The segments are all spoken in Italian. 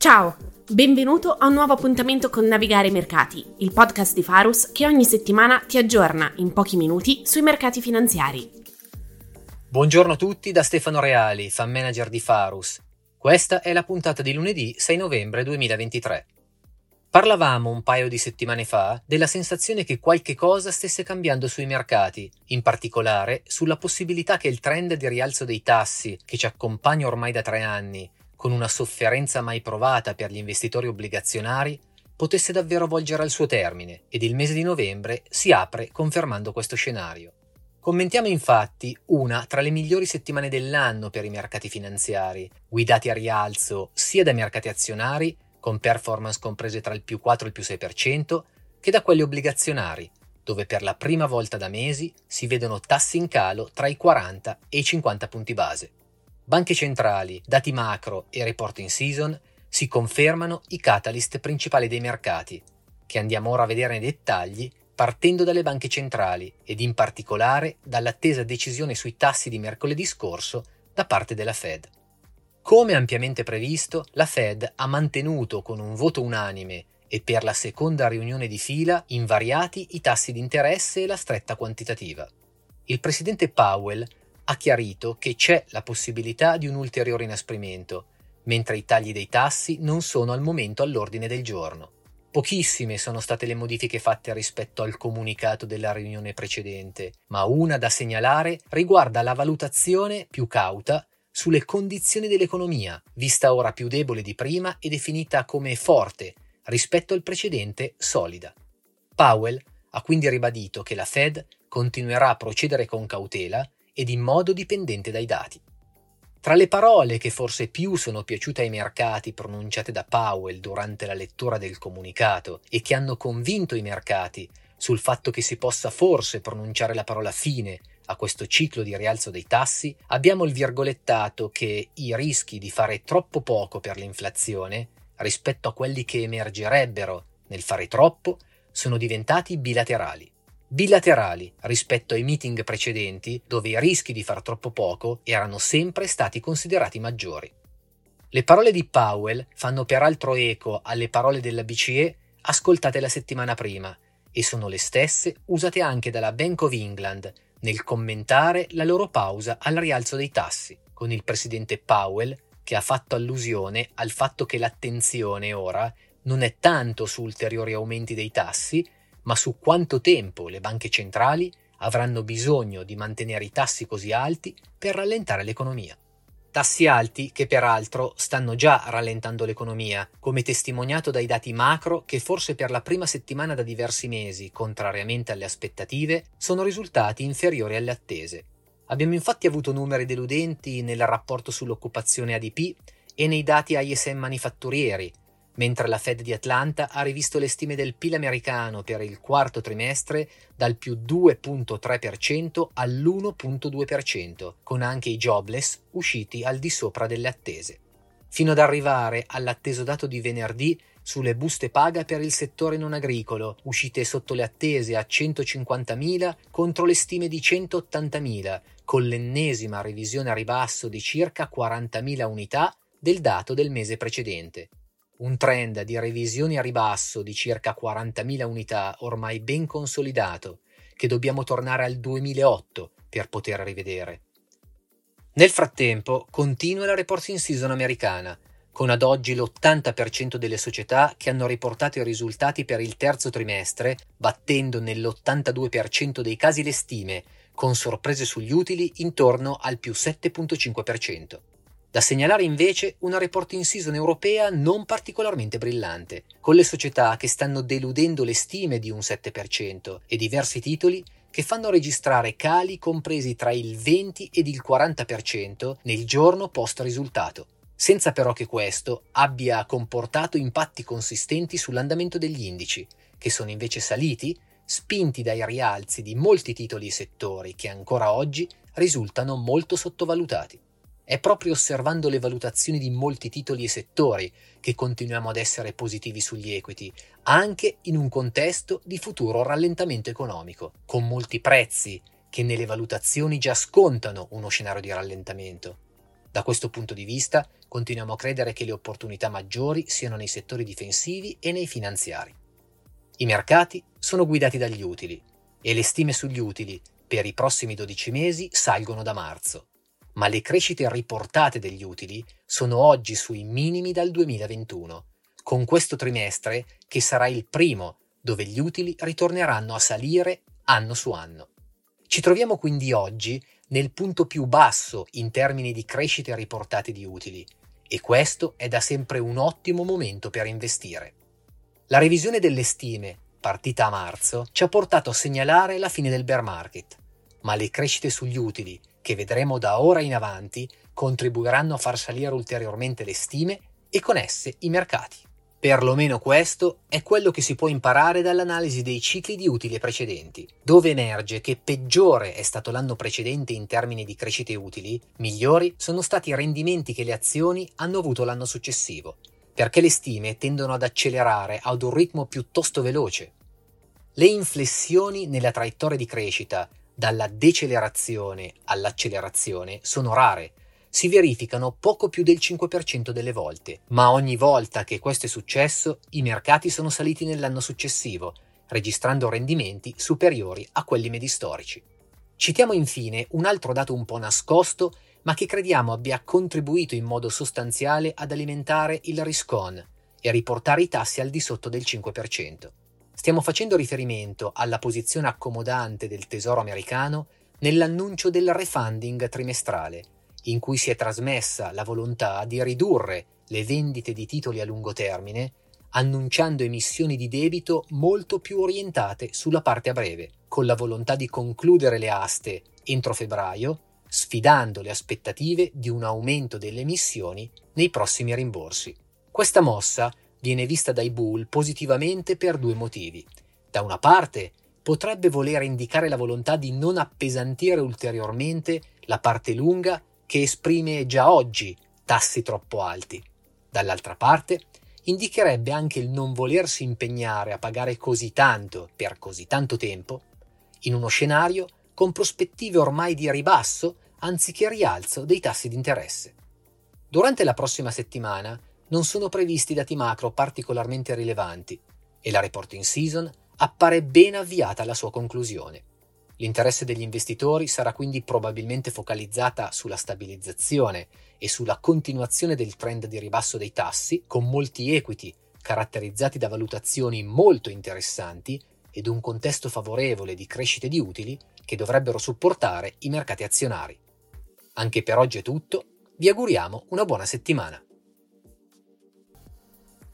Ciao, benvenuto a un nuovo appuntamento con Navigare i Mercati, il podcast di Farus che ogni settimana ti aggiorna in pochi minuti sui mercati finanziari. Buongiorno a tutti da Stefano Reali, fan manager di Farus. Questa è la puntata di lunedì 6 novembre 2023. Parlavamo un paio di settimane fa della sensazione che qualche cosa stesse cambiando sui mercati, in particolare sulla possibilità che il trend di rialzo dei tassi, che ci accompagna ormai da tre anni, con una sofferenza mai provata per gli investitori obbligazionari, potesse davvero volgere al suo termine ed il mese di novembre si apre confermando questo scenario. Commentiamo infatti una tra le migliori settimane dell'anno per i mercati finanziari, guidati a rialzo sia dai mercati azionari, con performance comprese tra il più 4 e il più 6%, che da quelli obbligazionari, dove per la prima volta da mesi si vedono tassi in calo tra i 40 e i 50 punti base. Banche centrali, dati macro e reporting season si confermano i catalyst principali dei mercati, che andiamo ora a vedere nei dettagli partendo dalle banche centrali ed in particolare dall'attesa decisione sui tassi di mercoledì scorso da parte della Fed. Come ampiamente previsto, la Fed ha mantenuto con un voto unanime e per la seconda riunione di fila invariati i tassi di interesse e la stretta quantitativa. Il presidente Powell ha chiarito che c'è la possibilità di un ulteriore inasprimento, mentre i tagli dei tassi non sono al momento all'ordine del giorno. Pochissime sono state le modifiche fatte rispetto al comunicato della riunione precedente, ma una da segnalare riguarda la valutazione più cauta sulle condizioni dell'economia, vista ora più debole di prima e definita come forte rispetto al precedente solida. Powell ha quindi ribadito che la Fed continuerà a procedere con cautela ed in modo dipendente dai dati. Tra le parole che forse più sono piaciute ai mercati pronunciate da Powell durante la lettura del comunicato e che hanno convinto i mercati sul fatto che si possa forse pronunciare la parola fine a questo ciclo di rialzo dei tassi, abbiamo il virgolettato che i rischi di fare troppo poco per l'inflazione rispetto a quelli che emergerebbero nel fare troppo sono diventati bilaterali bilaterali rispetto ai meeting precedenti dove i rischi di far troppo poco erano sempre stati considerati maggiori. Le parole di Powell fanno peraltro eco alle parole della BCE ascoltate la settimana prima e sono le stesse usate anche dalla Bank of England nel commentare la loro pausa al rialzo dei tassi, con il presidente Powell che ha fatto allusione al fatto che l'attenzione ora non è tanto su ulteriori aumenti dei tassi, ma su quanto tempo le banche centrali avranno bisogno di mantenere i tassi così alti per rallentare l'economia. Tassi alti che peraltro stanno già rallentando l'economia, come testimoniato dai dati macro che forse per la prima settimana da diversi mesi, contrariamente alle aspettative, sono risultati inferiori alle attese. Abbiamo infatti avuto numeri deludenti nel rapporto sull'occupazione ADP e nei dati ISM manifatturieri, mentre la Fed di Atlanta ha rivisto le stime del PIL americano per il quarto trimestre dal più 2.3% all'1.2%, con anche i jobless usciti al di sopra delle attese, fino ad arrivare all'atteso dato di venerdì sulle buste paga per il settore non agricolo, uscite sotto le attese a 150.000 contro le stime di 180.000, con l'ennesima revisione a ribasso di circa 40.000 unità del dato del mese precedente un trend di revisioni a ribasso di circa 40.000 unità ormai ben consolidato, che dobbiamo tornare al 2008 per poter rivedere. Nel frattempo continua la reporting season americana, con ad oggi l'80% delle società che hanno riportato i risultati per il terzo trimestre, battendo nell'82% dei casi le stime, con sorprese sugli utili intorno al più 7.5%. Da segnalare invece una reporting season europea non particolarmente brillante, con le società che stanno deludendo le stime di un 7% e diversi titoli che fanno registrare cali compresi tra il 20 ed il 40% nel giorno post risultato, senza però che questo abbia comportato impatti consistenti sull'andamento degli indici, che sono invece saliti, spinti dai rialzi di molti titoli e settori che ancora oggi risultano molto sottovalutati. È proprio osservando le valutazioni di molti titoli e settori che continuiamo ad essere positivi sugli equity, anche in un contesto di futuro rallentamento economico, con molti prezzi che nelle valutazioni già scontano uno scenario di rallentamento. Da questo punto di vista, continuiamo a credere che le opportunità maggiori siano nei settori difensivi e nei finanziari. I mercati sono guidati dagli utili e le stime sugli utili per i prossimi 12 mesi salgono da marzo, ma le crescite riportate degli utili sono oggi sui minimi dal 2021, con questo trimestre che sarà il primo dove gli utili ritorneranno a salire anno su anno. Ci troviamo quindi oggi nel punto più basso in termini di crescite riportate di utili e questo è da sempre un ottimo momento per investire. La revisione delle stime, partita a marzo, ci ha portato a segnalare la fine del bear market, ma le crescite sugli utili, che vedremo da ora in avanti, contribuiranno a far salire ulteriormente le stime e con esse i mercati. Perlomeno questo è quello che si può imparare dall'analisi dei cicli di utili precedenti, dove emerge che peggiore è stato l'anno precedente in termini di crescite utili, migliori sono stati i rendimenti che le azioni hanno avuto l'anno successivo, perché le stime tendono ad accelerare ad un ritmo piuttosto veloce. Le inflessioni nella traiettoria di crescita, dalla decelerazione all'accelerazione, sono rare si verificano poco più del 5% delle volte, ma ogni volta che questo è successo i mercati sono saliti nell'anno successivo, registrando rendimenti superiori a quelli medi storici. Citiamo infine un altro dato un po' nascosto, ma che crediamo abbia contribuito in modo sostanziale ad alimentare il risk on e riportare i tassi al di sotto del 5%. Stiamo facendo riferimento alla posizione accomodante del Tesoro americano nell'annuncio del refunding trimestrale, in cui si è trasmessa la volontà di ridurre le vendite di titoli a lungo termine, annunciando emissioni di debito molto più orientate sulla parte a breve, con la volontà di concludere le aste entro febbraio, sfidando le aspettative di un aumento delle emissioni nei prossimi rimborsi. Questa mossa viene vista dai bull positivamente per due motivi. Da una parte, potrebbe voler indicare la volontà di non appesantire ulteriormente la parte lunga che esprime già oggi tassi troppo alti. Dall'altra parte, indicherebbe anche il non volersi impegnare a pagare così tanto per così tanto tempo in uno scenario con prospettive ormai di ribasso anziché rialzo dei tassi di interesse. Durante la prossima settimana non sono previsti dati macro particolarmente rilevanti e la reporting season appare ben avviata alla sua conclusione. L'interesse degli investitori sarà quindi probabilmente focalizzata sulla stabilizzazione e sulla continuazione del trend di ribasso dei tassi, con molti equity caratterizzati da valutazioni molto interessanti ed un contesto favorevole di crescite di utili che dovrebbero supportare i mercati azionari. Anche per oggi è tutto, vi auguriamo una buona settimana.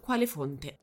quale fonte.